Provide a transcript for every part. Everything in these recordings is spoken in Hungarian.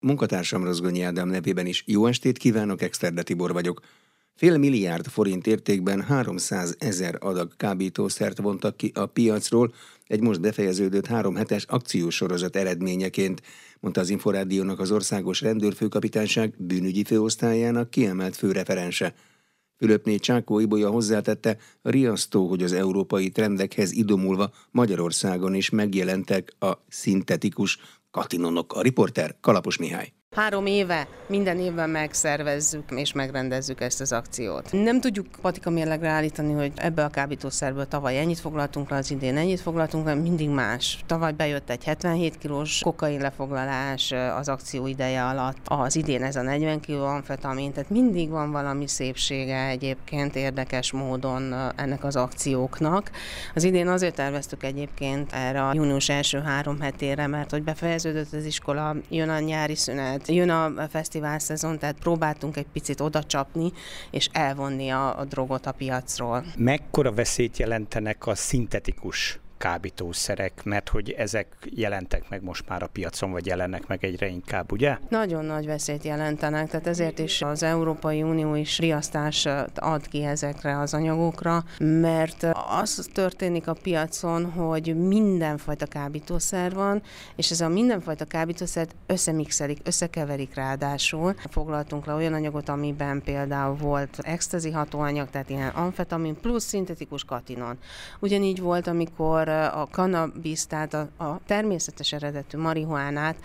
Munkatársam Rozgonyi Ádám nevében is jó estét kívánok, Exterde Tibor vagyok. Fél milliárd forint értékben 300 ezer adag kábítószert vontak ki a piacról egy most befejeződött három hetes akciósorozat eredményeként, mondta az Inforádiónak az Országos Rendőrfőkapitányság bűnügyi főosztályának kiemelt főreferense. Fülöpné Csákó Ibolya hozzátette, riasztó, hogy az európai trendekhez idomulva Magyarországon is megjelentek a szintetikus katinonok. A riporter Kalapos Mihály. Három éve minden évben megszervezzük és megrendezzük ezt az akciót. Nem tudjuk patika mérlegre állítani, hogy ebből a kábítószerből tavaly ennyit foglaltunk le, az idén ennyit foglaltunk le, mindig más. Tavaly bejött egy 77 kilós kokain lefoglalás az akció ideje alatt, az idén ez a 40 kiló amfetamin, tehát mindig van valami szépsége egyébként érdekes módon ennek az akcióknak. Az idén azért terveztük egyébként erre a június első három hetére, mert hogy befejeződött az iskola, jön a nyári szünet, jön a fesztivál szezon, tehát próbáltunk egy picit oda csapni, és elvonni a, a drogot a piacról. Mekkora veszélyt jelentenek a szintetikus kábítószerek, mert hogy ezek jelentek meg most már a piacon, vagy jelennek meg egyre inkább, ugye? Nagyon nagy veszélyt jelentenek, tehát ezért is az Európai Unió is riasztást ad ki ezekre az anyagokra, mert az történik a piacon, hogy mindenfajta kábítószer van, és ez a mindenfajta kábítószert összemixelik, összekeverik ráadásul. Foglaltunk le olyan anyagot, amiben például volt extazi hatóanyag, tehát ilyen amfetamin plusz szintetikus katinon. Ugyanígy volt, amikor a cannabis, tehát a, a természetes eredetű marihuánát,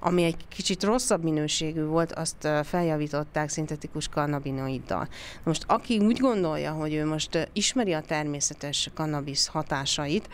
ami egy kicsit rosszabb minőségű volt, azt feljavították szintetikus kannabinoiddal. Most aki úgy gondolja, hogy ő most ismeri a természetes cannabis hatásait,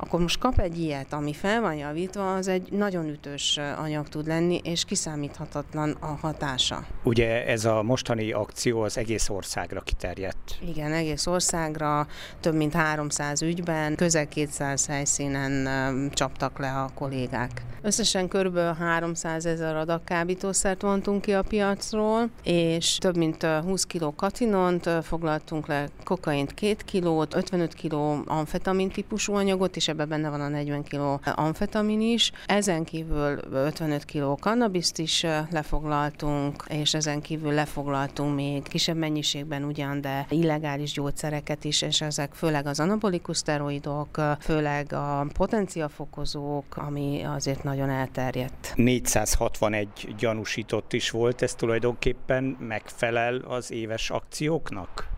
akkor most kap egy ilyet, ami fel van javítva, az egy nagyon ütős anyag tud lenni, és kiszámíthatatlan a hatása. Ugye ez a mostani akció az egész országra kiterjedt. Igen, egész országra, több mint 300 ügyben, közel 200 200 helyszínen csaptak le a kollégák. Összesen kb. 300 ezer adag kábítószert vontunk ki a piacról, és több mint 20 kg katinont, foglaltunk le kokaint 2 kilót, 55 kg amfetamin típusú anyagot, és ebben benne van a 40 kg amfetamin is. Ezen kívül 55 kg kannabiszt is lefoglaltunk, és ezen kívül lefoglaltunk még kisebb mennyiségben ugyan, de illegális gyógyszereket is, és ezek főleg az anabolikus szteroidok, főleg a potenciafokozók, ami azért nagyon elterjedt. 461 gyanúsított is volt, ez tulajdonképpen megfelel az éves akcióknak?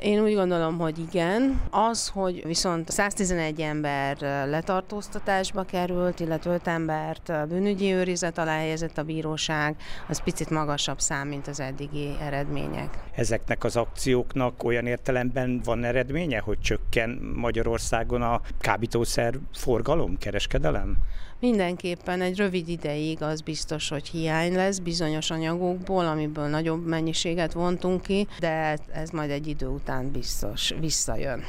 Én úgy gondolom, hogy igen. Az, hogy viszont 111 ember letartóztatásba került, illetve 5 embert bűnügyi őrizet alá helyezett a bíróság, az picit magasabb szám, mint az eddigi eredmények. Ezeknek az akcióknak olyan értelemben van eredménye, hogy csökken Magyarországon a kábítószer forgalom, kereskedelem? Mindenképpen egy rövid ideig az biztos, hogy hiány lesz bizonyos anyagokból, amiből nagyobb mennyiséget vontunk ki, de ez majd egy idő után biztos visszajön.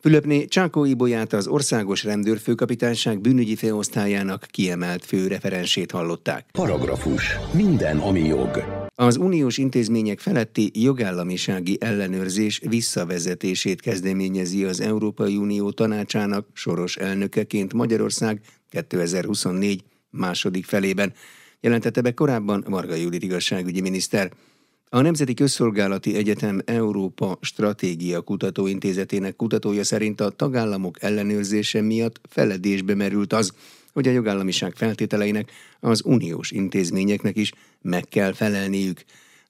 Fülöpné Csákó Ibolyát az Országos Rendőrfőkapitányság bűnügyi főosztályának kiemelt főreferensét hallották. Paragrafus. Minden, ami jog. Az uniós intézmények feletti jogállamisági ellenőrzés visszavezetését kezdeményezi az Európai Unió tanácsának soros elnökeként Magyarország 2024 második felében, jelentette be korábban Marga Judit igazságügyi miniszter. A Nemzeti Közszolgálati Egyetem Európa Stratégia Kutatóintézetének kutatója szerint a tagállamok ellenőrzése miatt feledésbe merült az, hogy a jogállamiság feltételeinek az uniós intézményeknek is meg kell felelniük.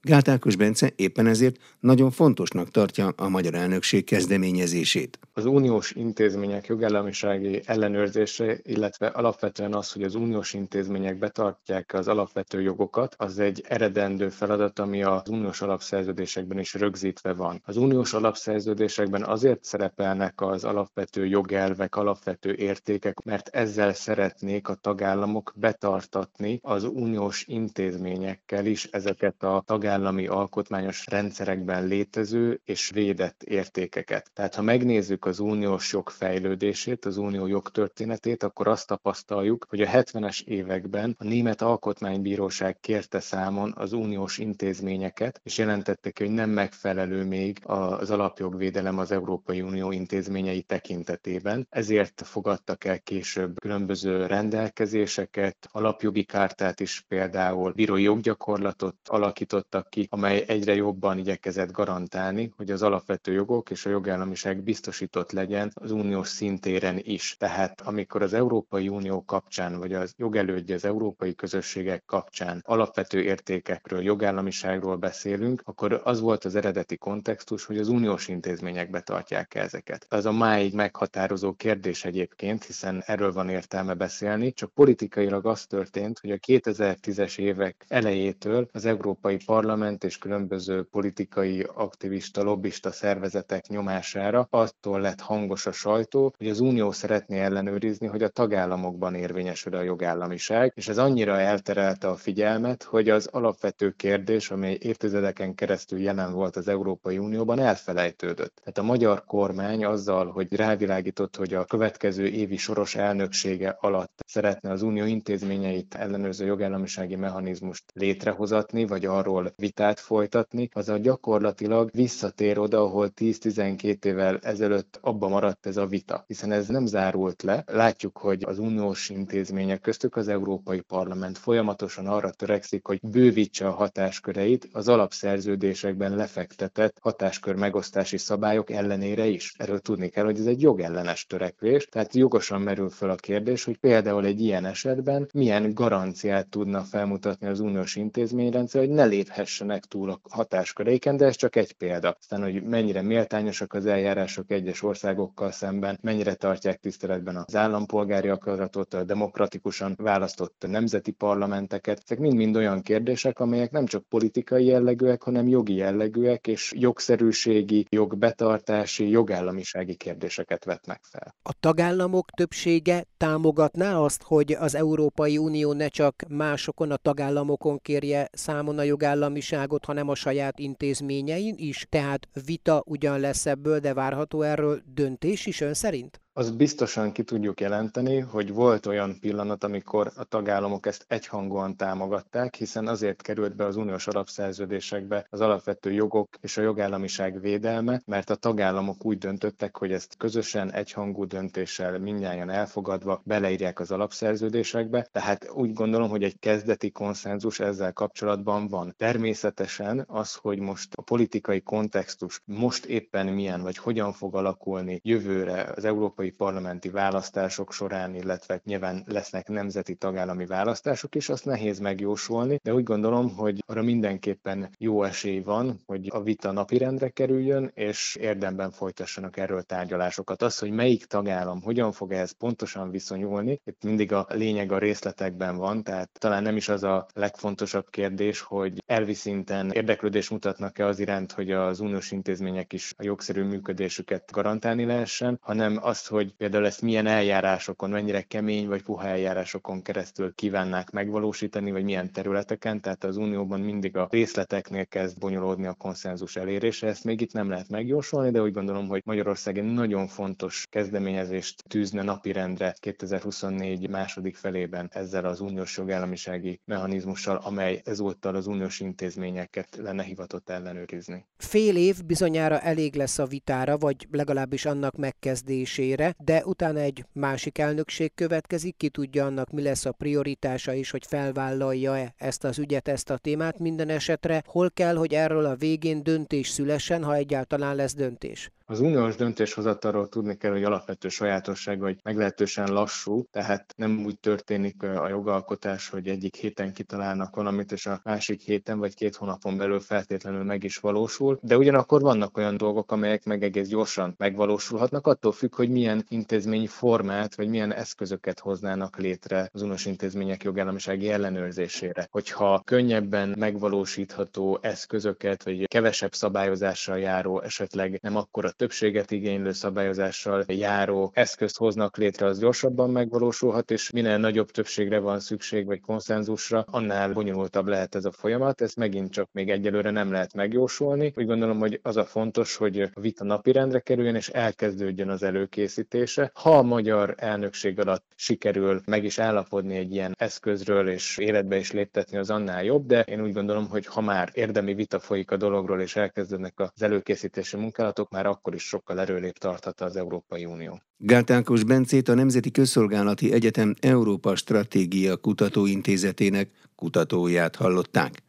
Gát Ákos Bence éppen ezért nagyon fontosnak tartja a magyar elnökség kezdeményezését. Az uniós intézmények jogállamisági ellenőrzése, illetve alapvetően az, hogy az uniós intézmények betartják az alapvető jogokat, az egy eredendő feladat, ami az uniós alapszerződésekben is rögzítve van. Az uniós alapszerződésekben azért szerepelnek az alapvető jogelvek, alapvető értékek, mert ezzel szeretnék a tagállamok betartatni az uniós intézményekkel is ezeket a tagállamok jogállami alkotmányos rendszerekben létező és védett értékeket. Tehát ha megnézzük az uniós jog fejlődését, az unió jogtörténetét, akkor azt tapasztaljuk, hogy a 70-es években a Német Alkotmánybíróság kérte számon az uniós intézményeket, és jelentette ki, hogy nem megfelelő még az alapjogvédelem az Európai Unió intézményei tekintetében. Ezért fogadtak el később különböző rendelkezéseket, alapjogi kártát is például, bírói joggyakorlatot alakítottak ki, amely egyre jobban igyekezett garantálni, hogy az alapvető jogok és a jogállamiság biztosított legyen az uniós szintéren is. Tehát amikor az Európai Unió kapcsán, vagy az jogelődje az európai közösségek kapcsán alapvető értékekről, jogállamiságról beszélünk, akkor az volt az eredeti kontextus, hogy az uniós intézmények betartják ezeket. Ez a máig meghatározó kérdés egyébként, hiszen erről van értelme beszélni, csak politikailag az történt, hogy a 2010-es évek elejétől az Európai Parlament és különböző politikai aktivista, lobbista szervezetek nyomására attól lett hangos a sajtó, hogy az Unió szeretné ellenőrizni, hogy a tagállamokban érvényesül a jogállamiság, és ez annyira elterelte a figyelmet, hogy az alapvető kérdés, amely évtizedeken keresztül jelen volt az Európai Unióban, elfelejtődött. Tehát a magyar kormány azzal, hogy rávilágított, hogy a következő évi soros elnöksége alatt szeretne az unió intézményeit ellenőrző jogállamisági mechanizmust létrehozatni, vagy arról vitát folytatni, az a gyakorlatilag visszatér oda, ahol 10-12 évvel ezelőtt abba maradt ez a vita, hiszen ez nem zárult le. Látjuk, hogy az uniós intézmények köztük az Európai Parlament folyamatosan arra törekszik, hogy bővítse a hatásköreit az alapszerződésekben lefektetett hatáskör megosztási szabályok ellenére is. Erről tudni kell, hogy ez egy jogellenes törekvés, tehát jogosan merül fel a kérdés, hogy például egy ilyen esetben milyen garanciát tudna felmutatni az uniós intézményrendszer, hogy ne léphessenek túl a hatásköreiken, de ez csak egy példa. Aztán, hogy mennyire méltányosak az eljárások egyes országokkal szemben, mennyire tartják tiszteletben az állampolgári akaratot, a demokratikusan választott nemzeti parlamenteket. Ezek mind-mind olyan kérdések, amelyek nem csak politikai jellegűek, hanem jogi jellegűek és jogszerűségi, jogbetartási, jogállamisági kérdéseket vetnek fel. A tagállamok többsége támogatná azt, hogy az Európai Unió ne csak másokon, a tagállamokon kérje számon a jogállamiságot, hanem a saját intézményein is? Tehát vita ugyan lesz ebből, de várható erről döntés is ön szerint? Az biztosan ki tudjuk jelenteni, hogy volt olyan pillanat, amikor a tagállamok ezt egyhangúan támogatták, hiszen azért került be az uniós alapszerződésekbe az alapvető jogok és a jogállamiság védelme, mert a tagállamok úgy döntöttek, hogy ezt közösen egyhangú döntéssel mindnyáján elfogadva beleírják az alapszerződésekbe, tehát úgy gondolom, hogy egy kezdeti konszenzus ezzel kapcsolatban van. Természetesen az, hogy most a politikai kontextus most éppen milyen, vagy hogyan fog alakulni jövőre az Európai európai parlamenti választások során, illetve nyilván lesznek nemzeti tagállami választások is, azt nehéz megjósolni, de úgy gondolom, hogy arra mindenképpen jó esély van, hogy a vita napirendre kerüljön, és érdemben folytassanak erről tárgyalásokat. Az, hogy melyik tagállam hogyan fog ehhez pontosan viszonyulni, itt mindig a lényeg a részletekben van, tehát talán nem is az a legfontosabb kérdés, hogy elvi szinten érdeklődés mutatnak-e az iránt, hogy az uniós intézmények is a jogszerű működésüket garantálni lehessen, hanem azt, hogy például ezt milyen eljárásokon, mennyire kemény vagy puha eljárásokon keresztül kívánnák megvalósítani, vagy milyen területeken. Tehát az Unióban mindig a részleteknél kezd bonyolódni a konszenzus elérése. Ezt még itt nem lehet megjósolni, de úgy gondolom, hogy Magyarország egy nagyon fontos kezdeményezést tűzne napirendre 2024 második felében ezzel az uniós jogállamisági mechanizmussal, amely ezúttal az uniós intézményeket lenne hivatott ellenőrizni. Fél év bizonyára elég lesz a vitára, vagy legalábbis annak megkezdésére végére, de utána egy másik elnökség következik, ki tudja annak mi lesz a prioritása is, hogy felvállalja-e ezt az ügyet, ezt a témát minden esetre, hol kell, hogy erről a végén döntés szülessen, ha egyáltalán lesz döntés. Az uniós döntéshozatalról tudni kell, hogy alapvető sajátosság, hogy meglehetősen lassú, tehát nem úgy történik a jogalkotás, hogy egyik héten kitalálnak valamit, és a másik héten vagy két hónapon belül feltétlenül meg is valósul, de ugyanakkor vannak olyan dolgok, amelyek meg egész gyorsan megvalósulhatnak, attól függ, hogy milyen intézményi formát, vagy milyen eszközöket hoznának létre az uniós intézmények jogállamisági ellenőrzésére. Hogyha könnyebben megvalósítható eszközöket, vagy kevesebb szabályozással járó, esetleg nem akkora többséget igénylő szabályozással járó eszközt hoznak létre, az gyorsabban megvalósulhat, és minél nagyobb többségre van szükség, vagy konszenzusra, annál bonyolultabb lehet ez a folyamat. Ezt megint csak még egyelőre nem lehet megjósolni. Úgy gondolom, hogy az a fontos, hogy a vita napirendre kerüljön, és elkezdődjön az előkészítése. Ha a magyar elnökség alatt sikerül meg is állapodni egy ilyen eszközről, és életbe is léptetni, az annál jobb, de én úgy gondolom, hogy ha már érdemi vita folyik a dologról, és elkezdődnek az előkészítési munkálatok, már akkor is sokkal erőlép tarthat az Európai Unió. Gátánkos Bencét a Nemzeti Közszolgálati Egyetem Európa Stratégia Kutatóintézetének kutatóját hallották.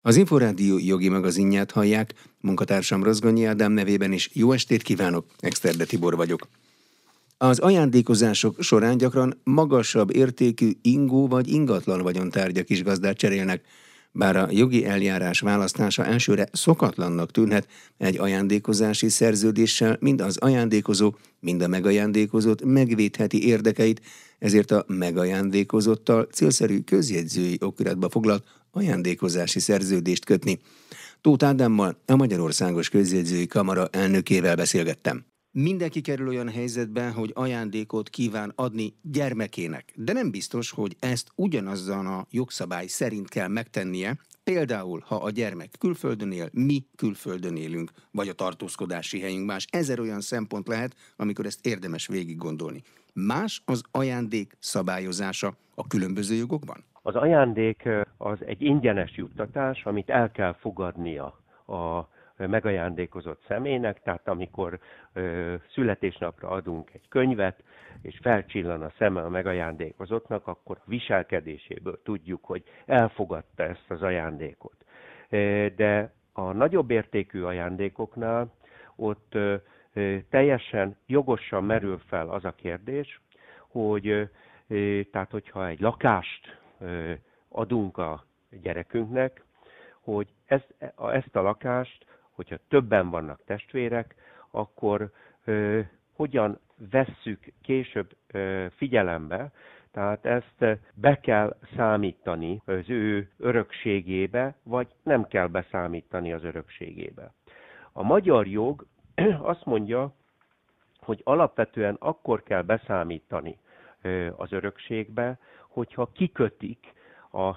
Az Inforádió jogi magazinját hallják, munkatársam Rozgonyi Ádám nevében is jó estét kívánok, Exterde Tibor vagyok. Az ajándékozások során gyakran magasabb értékű ingó vagy ingatlan vagyontárgyak is gazdát cserélnek, bár a jogi eljárás választása elsőre szokatlannak tűnhet, egy ajándékozási szerződéssel mind az ajándékozó, mind a megajándékozott megvédheti érdekeit, ezért a megajándékozottal célszerű közjegyzői okiratba foglalt ajándékozási szerződést kötni. Tóth Ádámmal, a Magyarországos Közjegyzői Kamara elnökével beszélgettem. Mindenki kerül olyan helyzetbe, hogy ajándékot kíván adni gyermekének, de nem biztos, hogy ezt ugyanazzal a jogszabály szerint kell megtennie, Például, ha a gyermek külföldön él, mi külföldön élünk, vagy a tartózkodási helyünk más. Ezer olyan szempont lehet, amikor ezt érdemes végig gondolni. Más az ajándék szabályozása a különböző jogokban? Az ajándék az egy ingyenes juttatás, amit el kell fogadnia a megajándékozott személynek, tehát amikor ö, születésnapra adunk egy könyvet, és felcsillan a szeme a megajándékozottnak, akkor a viselkedéséből tudjuk, hogy elfogadta ezt az ajándékot. De a nagyobb értékű ajándékoknál ott ö, teljesen jogosan merül fel az a kérdés, hogy tehát hogyha egy lakást adunk a gyerekünknek, hogy ezt, ezt a lakást, hogyha többen vannak testvérek, akkor ö, hogyan vesszük később ö, figyelembe, tehát ezt be kell számítani az ő örökségébe, vagy nem kell beszámítani az örökségébe. A magyar jog azt mondja, hogy alapvetően akkor kell beszámítani az örökségbe, hogyha kikötik, a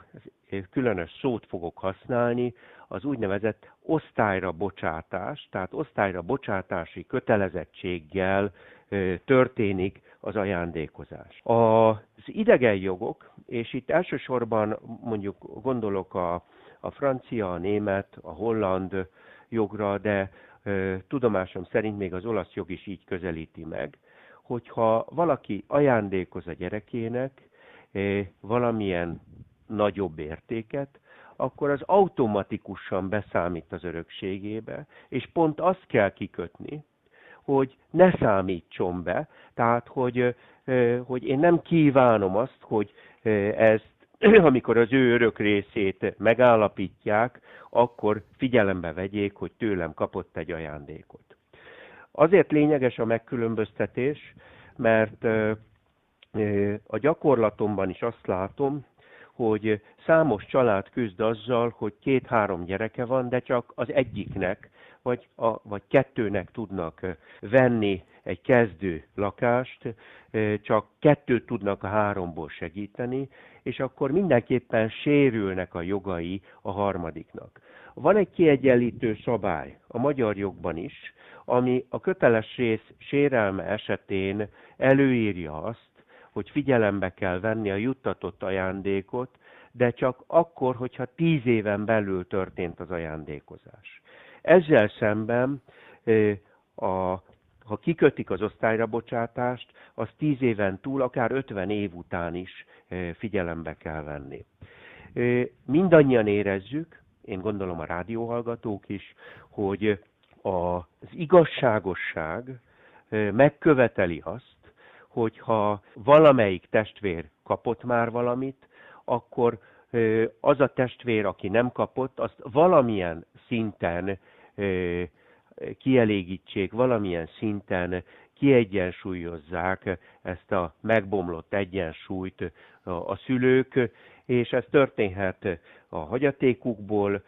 különös szót fogok használni, az úgynevezett osztályra bocsátás, tehát osztályra bocsátási kötelezettséggel történik az ajándékozás. Az idegen jogok, és itt elsősorban mondjuk gondolok a, a francia, a német, a holland jogra, de tudomásom szerint még az olasz jog is így közelíti meg, hogyha valaki ajándékoz a gyerekének valamilyen nagyobb értéket, akkor az automatikusan beszámít az örökségébe, és pont azt kell kikötni, hogy ne számítson be, tehát hogy, hogy én nem kívánom azt, hogy ezt, amikor az ő örök részét megállapítják, akkor figyelembe vegyék, hogy tőlem kapott egy ajándékot. Azért lényeges a megkülönböztetés, mert a gyakorlatomban is azt látom, hogy számos család küzd azzal, hogy két-három gyereke van, de csak az egyiknek vagy, a, vagy kettőnek tudnak venni egy kezdő lakást, csak kettőt tudnak a háromból segíteni, és akkor mindenképpen sérülnek a jogai a harmadiknak. Van egy kiegyenlítő szabály a magyar jogban is, ami a köteles rész sérelme esetén előírja azt, hogy figyelembe kell venni a juttatott ajándékot, de csak akkor, hogyha tíz éven belül történt az ajándékozás. Ezzel szemben, a, ha kikötik az osztályra bocsátást, az tíz éven túl, akár 50 év után is figyelembe kell venni. Mindannyian érezzük, én gondolom a rádióhallgatók is, hogy az igazságosság megköveteli azt, hogyha valamelyik testvér kapott már valamit, akkor az a testvér, aki nem kapott, azt valamilyen szinten kielégítsék, valamilyen szinten kiegyensúlyozzák ezt a megbomlott egyensúlyt a szülők, és ez történhet a hagyatékukból,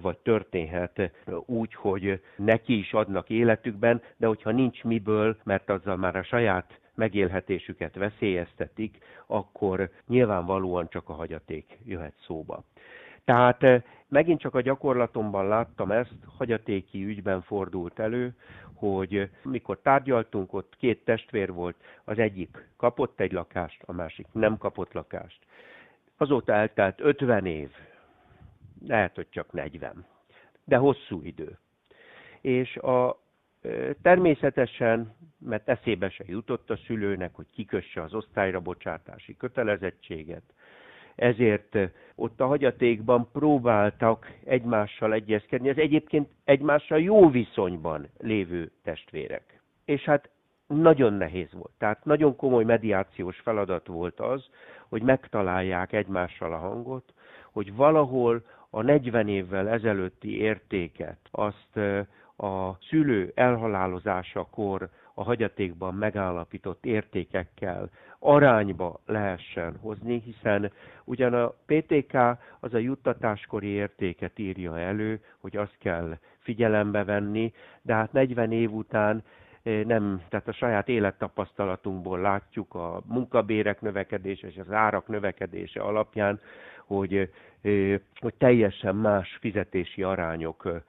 vagy történhet úgy, hogy neki is adnak életükben, de hogyha nincs miből, mert azzal már a saját megélhetésüket veszélyeztetik, akkor nyilvánvalóan csak a hagyaték jöhet szóba. Tehát eh, megint csak a gyakorlatomban láttam ezt, hagyatéki ügyben fordult elő, hogy mikor tárgyaltunk, ott két testvér volt, az egyik kapott egy lakást, a másik nem kapott lakást. Azóta eltelt 50 év, lehet, hogy csak 40, de hosszú idő. És a Természetesen, mert eszébe se jutott a szülőnek, hogy kikösse az osztályra bocsátási kötelezettséget, ezért ott a hagyatékban próbáltak egymással egyezkedni, az egyébként egymással jó viszonyban lévő testvérek. És hát nagyon nehéz volt. Tehát nagyon komoly mediációs feladat volt az, hogy megtalálják egymással a hangot, hogy valahol a 40 évvel ezelőtti értéket azt a szülő elhalálozásakor a hagyatékban megállapított értékekkel arányba lehessen hozni, hiszen ugyan a PTK az a juttatáskori értéket írja elő, hogy azt kell figyelembe venni, de hát 40 év után eh, nem, tehát a saját élettapasztalatunkból látjuk a munkabérek növekedése és az árak növekedése alapján, hogy, eh, hogy teljesen más fizetési arányok eh,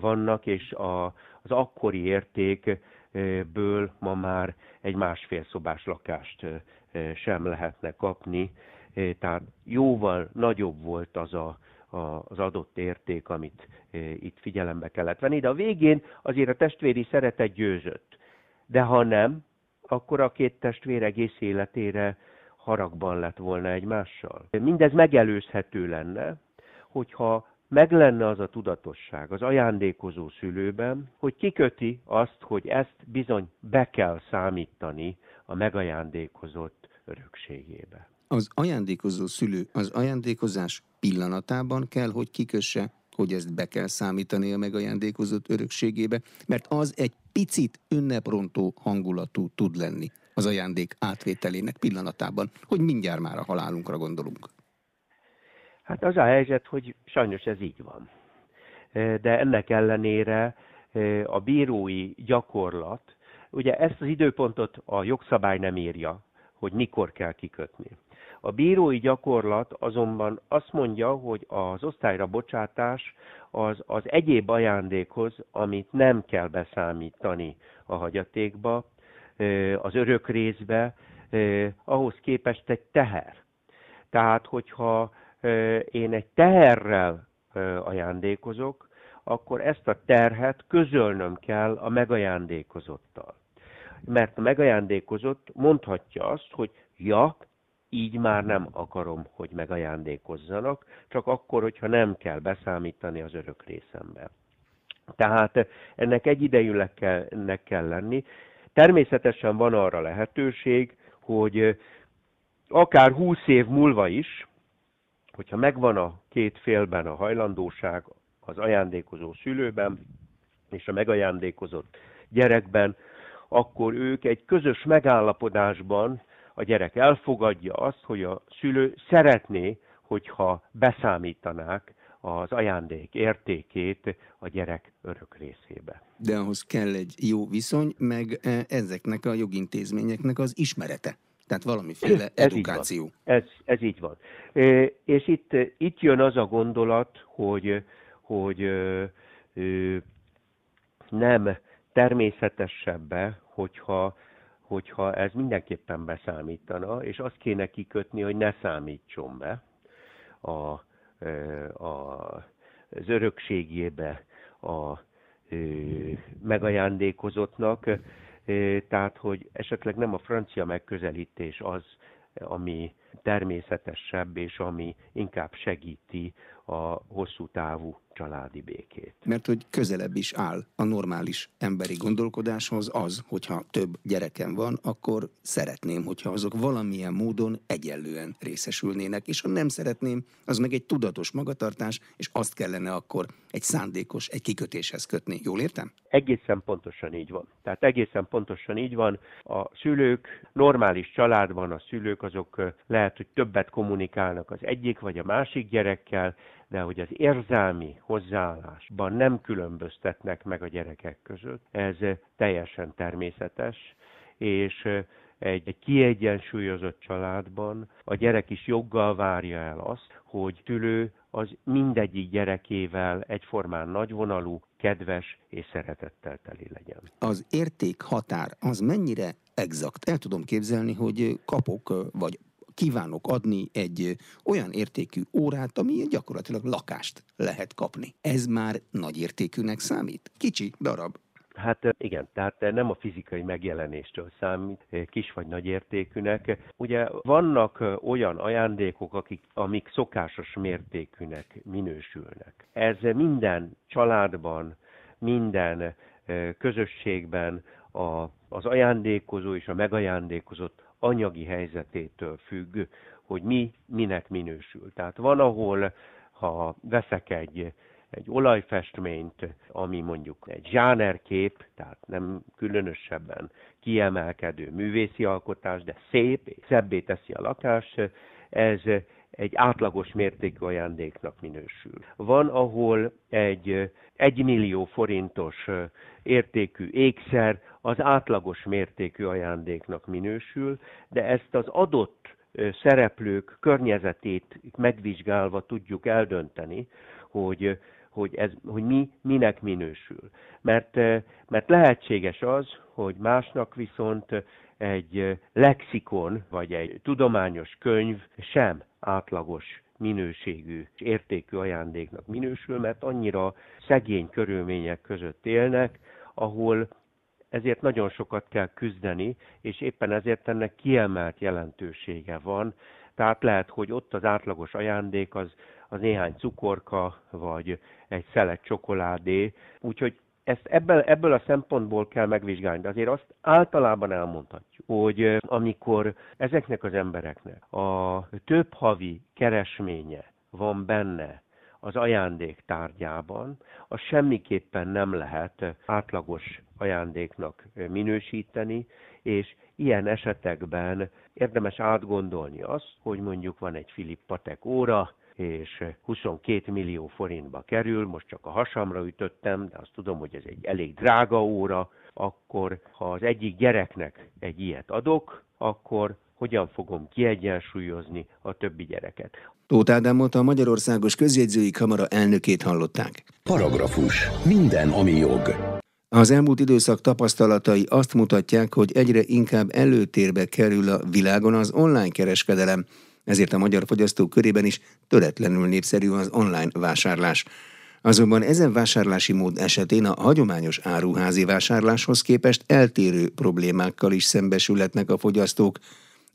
vannak, és a, az akkori értékből ma már egy másfél szobás lakást sem lehetne kapni, tehát jóval nagyobb volt az a, az adott érték, amit itt figyelembe kellett venni, de a végén azért a testvéri szeretet győzött. De ha nem, akkor a két testvér egész életére haragban lett volna egymással. Mindez megelőzhető lenne, hogyha meg lenne az a tudatosság az ajándékozó szülőben, hogy kiköti azt, hogy ezt bizony be kell számítani a megajándékozott örökségébe. Az ajándékozó szülő az ajándékozás pillanatában kell, hogy kikösse, hogy ezt be kell számítani a megajándékozott örökségébe, mert az egy picit ünneprontó hangulatú tud lenni az ajándék átvételének pillanatában, hogy mindjárt már a halálunkra gondolunk. Hát az a helyzet, hogy sajnos ez így van. De ennek ellenére a bírói gyakorlat, ugye ezt az időpontot a jogszabály nem írja, hogy mikor kell kikötni. A bírói gyakorlat azonban azt mondja, hogy az osztályra bocsátás az, az egyéb ajándékhoz, amit nem kell beszámítani a hagyatékba, az örök részbe, ahhoz képest egy teher. Tehát, hogyha én egy teherrel ajándékozok, akkor ezt a terhet közölnöm kell a megajándékozottal. Mert a megajándékozott mondhatja azt, hogy ja, így már nem akarom, hogy megajándékozzanak, csak akkor, hogyha nem kell beszámítani az örök részembe. Tehát ennek egyidejűleg kell, ennek kell lenni. Természetesen van arra lehetőség, hogy akár 20 év múlva is, hogyha megvan a két félben a hajlandóság, az ajándékozó szülőben és a megajándékozott gyerekben, akkor ők egy közös megállapodásban a gyerek elfogadja azt, hogy a szülő szeretné, hogyha beszámítanák az ajándék értékét a gyerek örök részébe. De ahhoz kell egy jó viszony, meg e, ezeknek a jogintézményeknek az ismerete. Tehát valamiféle ez edukáció. Így ez, ez így van. És itt, itt jön az a gondolat, hogy, hogy nem természetesebbe, hogyha, hogyha ez mindenképpen beszámítana, és azt kéne kikötni, hogy ne számítson be a, a, az örökségébe a megajándékozottnak, tehát hogy esetleg nem a francia megközelítés az, ami, természetesebb, és ami inkább segíti a hosszú távú családi békét. Mert hogy közelebb is áll a normális emberi gondolkodáshoz az, hogyha több gyerekem van, akkor szeretném, hogyha azok valamilyen módon egyenlően részesülnének, és ha nem szeretném, az meg egy tudatos magatartás, és azt kellene akkor egy szándékos, egy kikötéshez kötni. Jól értem? Egészen pontosan így van. Tehát egészen pontosan így van. A szülők, normális családban a szülők azok lehet, hogy többet kommunikálnak az egyik vagy a másik gyerekkel, de hogy az érzelmi hozzáállásban nem különböztetnek meg a gyerekek között, ez teljesen természetes, és egy, egy kiegyensúlyozott családban a gyerek is joggal várja el azt, hogy tülő az mindegyik gyerekével egyformán nagyvonalú, kedves és szeretettel teli legyen. Az érték határ az mennyire exakt? El tudom képzelni, hogy kapok, vagy kívánok adni egy olyan értékű órát, ami gyakorlatilag lakást lehet kapni. Ez már nagy értékűnek számít? Kicsi darab. Hát igen, tehát nem a fizikai megjelenéstől számít kis vagy nagy értékűnek. Ugye vannak olyan ajándékok, akik, amik szokásos mértékűnek minősülnek. Ez minden családban, minden közösségben a, az ajándékozó és a megajándékozott anyagi helyzetétől függ, hogy mi minek minősül. Tehát van, ahol ha veszek egy, egy olajfestményt, ami mondjuk egy zsánerkép, tehát nem különösebben kiemelkedő művészi alkotás, de szép, szebbé teszi a lakást, ez egy átlagos mértékű ajándéknak minősül. Van, ahol egy egymillió forintos értékű ékszer az átlagos mértékű ajándéknak minősül, de ezt az adott szereplők környezetét megvizsgálva tudjuk eldönteni, hogy, hogy, ez, hogy mi minek minősül. Mert, mert lehetséges az, hogy másnak viszont egy lexikon vagy egy tudományos könyv sem átlagos minőségű, értékű ajándéknak minősül, mert annyira szegény körülmények között élnek, ahol ezért nagyon sokat kell küzdeni, és éppen ezért ennek kiemelt jelentősége van. Tehát lehet, hogy ott az átlagos ajándék az, az néhány cukorka, vagy egy szelet csokoládé, úgyhogy ezt ebből, ebből a szempontból kell megvizsgálni, de azért azt általában elmondhatjuk, hogy amikor ezeknek az embereknek a több havi keresménye van benne az ajándék tárgyában, az semmiképpen nem lehet átlagos ajándéknak minősíteni, és ilyen esetekben érdemes átgondolni azt, hogy mondjuk van egy Filip Patek óra, és 22 millió forintba kerül, most csak a hasamra ütöttem, de azt tudom, hogy ez egy elég drága óra, akkor ha az egyik gyereknek egy ilyet adok, akkor hogyan fogom kiegyensúlyozni a többi gyereket. Tóth Ádámot a Magyarországos Közjegyzői Kamara elnökét hallották. Paragrafus. Minden, ami jog. Az elmúlt időszak tapasztalatai azt mutatják, hogy egyre inkább előtérbe kerül a világon az online kereskedelem, ezért a magyar fogyasztók körében is töretlenül népszerű az online vásárlás. Azonban ezen vásárlási mód esetén a hagyományos áruházi vásárláshoz képest eltérő problémákkal is szembesülhetnek a fogyasztók.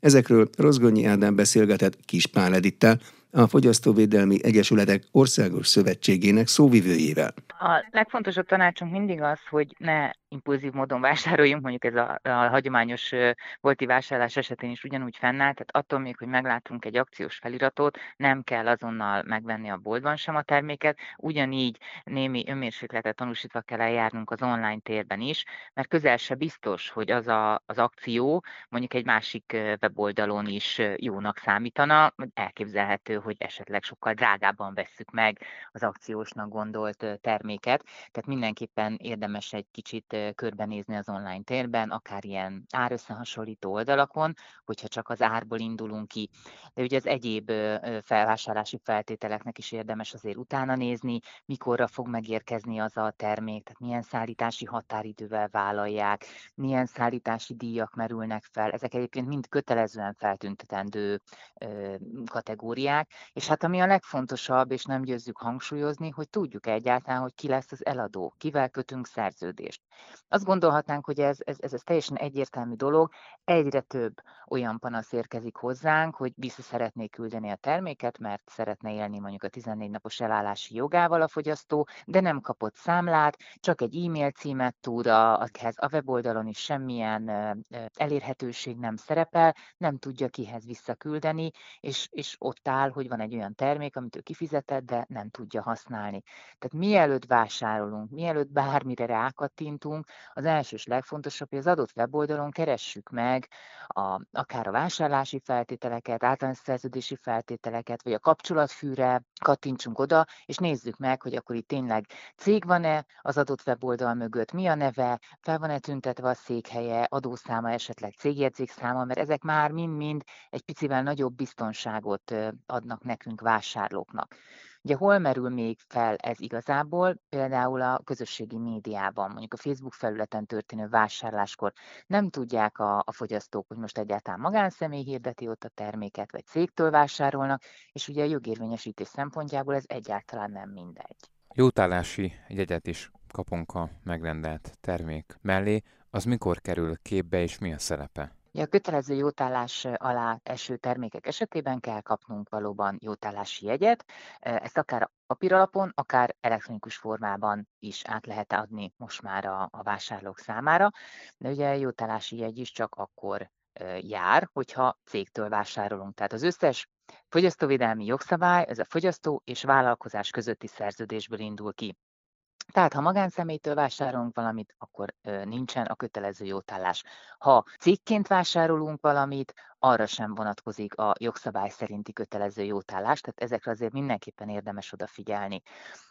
Ezekről Rozgonyi Ádám beszélgetett Kispál Edittel, a Fogyasztóvédelmi Egyesületek Országos Szövetségének szóvivőjével. A legfontosabb tanácsunk mindig az, hogy ne impulzív módon vásároljunk, mondjuk ez a, a hagyományos volti vásárlás esetén is ugyanúgy fennáll, tehát attól még, hogy meglátunk egy akciós feliratot, nem kell azonnal megvenni a boltban sem a terméket, ugyanígy némi önmérsékletet tanúsítva kell eljárnunk az online térben is, mert közel se biztos, hogy az a, az akció mondjuk egy másik weboldalon is jónak számítana, elképzelhető, hogy esetleg sokkal drágábban vesszük meg az akciósnak gondolt terméket, tehát mindenképpen érdemes egy kicsit körbenézni az online térben, akár ilyen árösszehasonlító oldalakon, hogyha csak az árból indulunk ki. De ugye az egyéb felvásárlási feltételeknek is érdemes azért utána nézni, mikorra fog megérkezni az a termék, tehát milyen szállítási határidővel vállalják, milyen szállítási díjak merülnek fel. Ezek egyébként mind kötelezően feltüntetendő kategóriák, és hát ami a legfontosabb, és nem győzzük hangsúlyozni, hogy tudjuk egyáltalán, hogy ki lesz az eladó, kivel kötünk szerződést. Azt gondolhatnánk, hogy ez, ez, ez, ez teljesen egyértelmű dolog, egyre több olyan panasz érkezik hozzánk, hogy vissza szeretné küldeni a terméket, mert szeretne élni mondjuk a 14 napos elállási jogával a fogyasztó, de nem kapott számlát, csak egy e-mail címet tud, a, a weboldalon is semmilyen elérhetőség nem szerepel, nem tudja kihez visszaküldeni, és, és ott áll, hogy van egy olyan termék, amit ő kifizetett, de nem tudja használni. Tehát mielőtt vásárolunk, mielőtt bármire rákattintunk, az első és legfontosabb, hogy az adott weboldalon keressük meg a, akár a vásárlási feltételeket, általános szerződési feltételeket, vagy a kapcsolatfűre kattintsunk oda, és nézzük meg, hogy akkor itt tényleg cég van-e az adott weboldal mögött, mi a neve, fel van-e tüntetve a székhelye, adószáma, esetleg cégjegyzékszáma, mert ezek már mind-mind egy picivel nagyobb biztonságot adnak nekünk vásárlóknak. Ugye hol merül még fel ez igazából? Például a közösségi médiában, mondjuk a Facebook felületen történő vásárláskor nem tudják a, a fogyasztók, hogy most egyáltalán magánszemély hirdeti ott a terméket, vagy cégtől vásárolnak, és ugye a jogérvényesítés szempontjából ez egyáltalán nem mindegy. Jótállási jegyet is kapunk a megrendelt termék mellé, az mikor kerül képbe és mi a szerepe? A kötelező jótállás alá eső termékek esetében kell kapnunk valóban jótállási jegyet. Ezt akár papíralapon, akár elektronikus formában is át lehet adni most már a, a vásárlók számára. De ugye jótállási jegy is csak akkor jár, hogyha cégtől vásárolunk. Tehát az összes fogyasztóvédelmi jogszabály, ez a fogyasztó és vállalkozás közötti szerződésből indul ki. Tehát ha magánszemélytől vásárolunk valamit, akkor nincsen a kötelező jótállás. Ha cégként vásárolunk valamit, arra sem vonatkozik a jogszabály szerinti kötelező jótállás, tehát ezekre azért mindenképpen érdemes odafigyelni.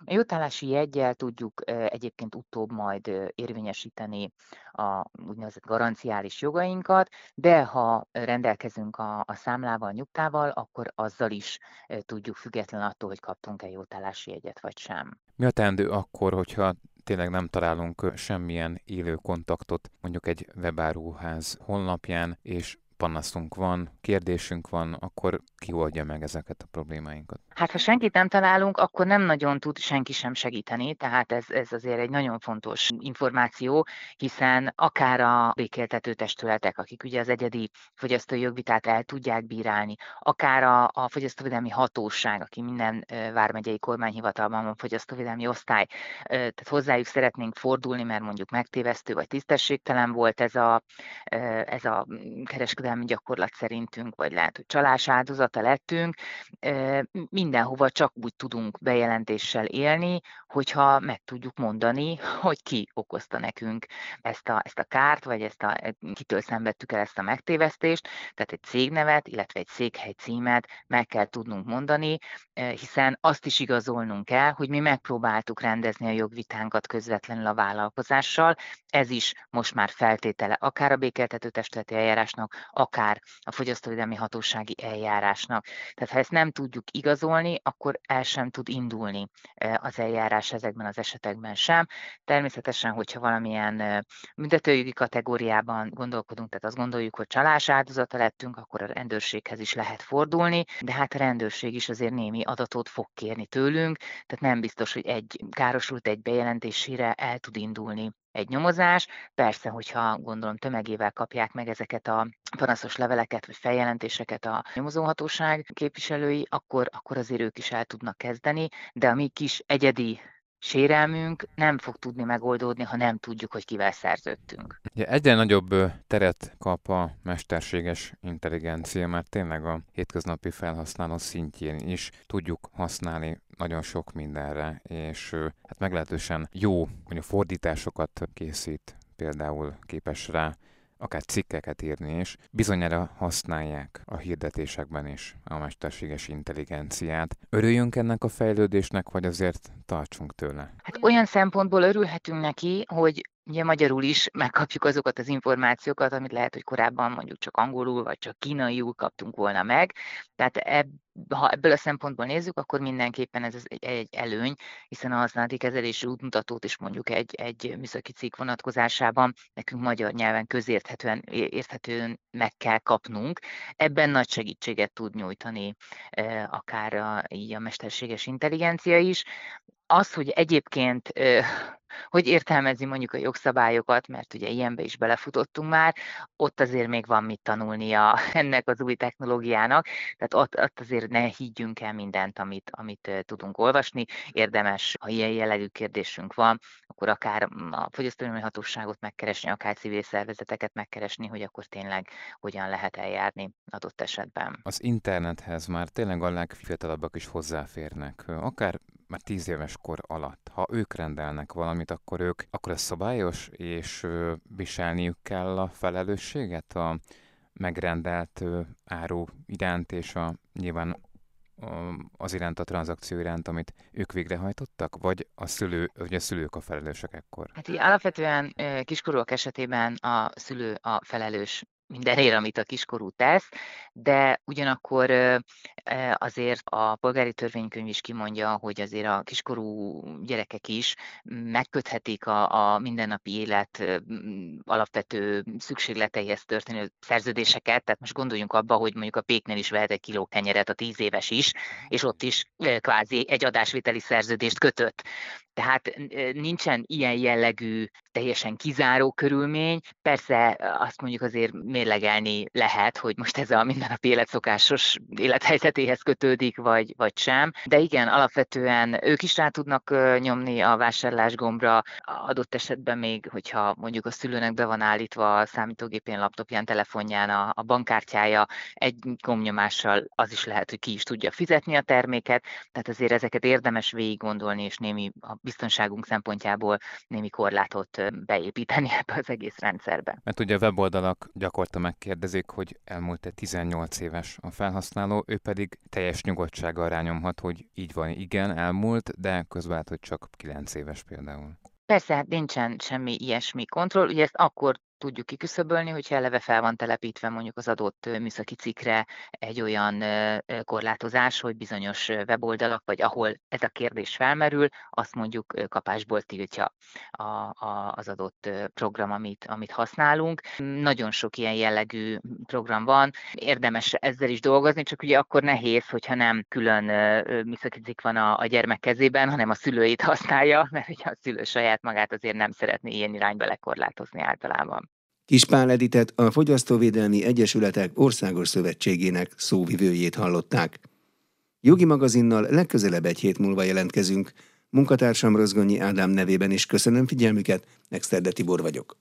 A jótállási jegyel tudjuk egyébként utóbb majd érvényesíteni a úgynevezett garanciális jogainkat, de ha rendelkezünk a, a számlával, nyugtával, akkor azzal is tudjuk független attól, hogy kaptunk-e jótállási jegyet vagy sem. Mi a teendő akkor, hogyha tényleg nem találunk semmilyen élő kontaktot mondjuk egy webáruház honlapján, és panaszunk van, kérdésünk van, akkor ki oldja meg ezeket a problémáinkat? Hát ha senkit nem találunk, akkor nem nagyon tud senki sem segíteni, tehát ez, ez azért egy nagyon fontos információ, hiszen akár a békéltető testületek, akik ugye az egyedi fogyasztói jogvitát el tudják bírálni, akár a, a fogyasztóvédelmi hatóság, aki minden vármegyei kormányhivatalban van fogyasztóvédelmi osztály, tehát hozzájuk szeretnénk fordulni, mert mondjuk megtévesztő vagy tisztességtelen volt ez a, ez a kereskedelmi gyakorlat szerintünk, vagy lehet, hogy csalás áldozata lettünk, mindenhova csak úgy tudunk bejelentéssel élni, hogyha meg tudjuk mondani, hogy ki okozta nekünk ezt a, ezt a kárt, vagy ezt a, kitől szenvedtük el ezt a megtévesztést. Tehát egy cégnevet, illetve egy székhely címet meg kell tudnunk mondani, hiszen azt is igazolnunk kell, hogy mi megpróbáltuk rendezni a jogvitánkat közvetlenül a vállalkozással. Ez is most már feltétele akár a békeltető testületi eljárásnak, akár a fogyasztóvédelmi hatósági eljárásnak. Tehát ha ezt nem tudjuk igazolni, akkor el sem tud indulni az eljárás ezekben az esetekben sem. Természetesen, hogyha valamilyen büntetőjogi kategóriában gondolkodunk, tehát azt gondoljuk, hogy csalás áldozata lettünk, akkor a rendőrséghez is lehet fordulni, de hát a rendőrség is azért némi adatot fog kérni tőlünk, tehát nem biztos, hogy egy károsult egy bejelentésére el tud indulni egy nyomozás. Persze, hogyha gondolom tömegével kapják meg ezeket a panaszos leveleket vagy feljelentéseket a nyomozóhatóság képviselői, akkor, akkor azért ők is el tudnak kezdeni, de a mi kis egyedi sérelmünk nem fog tudni megoldódni, ha nem tudjuk, hogy kivel szerződtünk. Ugye egyre nagyobb teret kap a mesterséges intelligencia, mert tényleg a hétköznapi felhasználó szintjén is tudjuk használni nagyon sok mindenre, és hát meglehetősen jó mondjuk fordításokat készít, például képes rá akár cikkeket írni is, bizonyára használják a hirdetésekben is a mesterséges intelligenciát. Örüljünk ennek a fejlődésnek, vagy azért tartsunk tőle? Hát olyan szempontból örülhetünk neki, hogy ugye magyarul is megkapjuk azokat az információkat, amit lehet, hogy korábban mondjuk csak angolul vagy csak kínaiul kaptunk volna meg. Tehát ebb, ha ebből a szempontból nézzük, akkor mindenképpen ez egy, egy előny, hiszen a használati kezelési útmutatót is mondjuk egy, egy műszaki cikk vonatkozásában nekünk magyar nyelven közérthetően érthetően meg kell kapnunk. Ebben nagy segítséget tud nyújtani akár a, így a mesterséges intelligencia is. Az, hogy egyébként hogy értelmezi mondjuk a jogszabályokat, mert ugye ilyenbe is belefutottunk már, ott azért még van mit tanulnia ennek az új technológiának, tehát ott, ott azért ne higgyünk el mindent, amit, amit tudunk olvasni. Érdemes, ha ilyen jellegű kérdésünk van, akkor akár a fogyasztói hatóságot megkeresni, akár civil szervezeteket megkeresni, hogy akkor tényleg hogyan lehet eljárni adott esetben. Az internethez már tényleg a legfiatalabbak is hozzáférnek, akár már tíz éves kor alatt. Ha ők rendelnek valamit, akkor ők, akkor ez szabályos, és viselniük kell a felelősséget a megrendelt áru iránt, és a nyilván az iránt a tranzakció iránt, amit ők végrehajtottak, vagy a, szülő, vagy a szülők a felelősek ekkor? Hát így alapvetően kiskorúak esetében a szülő a felelős mindenért, amit a kiskorú tesz, de ugyanakkor azért a polgári törvénykönyv is kimondja, hogy azért a kiskorú gyerekek is megköthetik a, a mindennapi élet alapvető szükségleteihez történő szerződéseket, tehát most gondoljunk abba, hogy mondjuk a péknél is vehet egy kiló kenyeret a tíz éves is, és ott is kvázi egy adásviteli szerződést kötött. Tehát nincsen ilyen jellegű, teljesen kizáró körülmény. Persze azt mondjuk azért mérlegelni lehet, hogy most ez a mindennapi életszokásos élethelyzetéhez kötődik, vagy, vagy sem. De igen, alapvetően ők is rá tudnak nyomni a vásárlás gombra, adott esetben még, hogyha mondjuk a szülőnek be van állítva a számítógépén, laptopján, telefonján a, a bankkártyája, egy gombnyomással az is lehet, hogy ki is tudja fizetni a terméket, tehát azért ezeket érdemes végig gondolni, és némi a biztonságunk szempontjából némi korlátot beépíteni ebbe az egész rendszerbe. Mert ugye a weboldalak gyakorta megkérdezik, hogy elmúlt-e 18 éves a felhasználó, ő pedig teljes nyugodtsággal rányomhat, hogy így van, igen, elmúlt, de közben lehet, hogy csak 9 éves például. Persze, hát nincsen semmi ilyesmi kontroll. Ugye ezt akkor tudjuk kiküszöbölni, hogyha eleve fel van telepítve mondjuk az adott műszaki cikkre egy olyan korlátozás, hogy bizonyos weboldalak, vagy ahol ez a kérdés felmerül, azt mondjuk kapásból tiltja a, a, az adott program, amit, amit használunk. Nagyon sok ilyen jellegű program van, érdemes ezzel is dolgozni, csak ugye akkor nehéz, hogyha nem külön műszaki cikk van a, a gyermek kezében, hanem a szülőit használja, mert ugye a szülő saját magát azért nem szeretné ilyen irányba lekorlátozni általában. Kispál Editet a Fogyasztóvédelmi Egyesületek Országos Szövetségének szóvivőjét hallották. Jogi magazinnal legközelebb egy hét múlva jelentkezünk. Munkatársam Rozgonyi Ádám nevében is köszönöm figyelmüket, Exterde Tibor vagyok.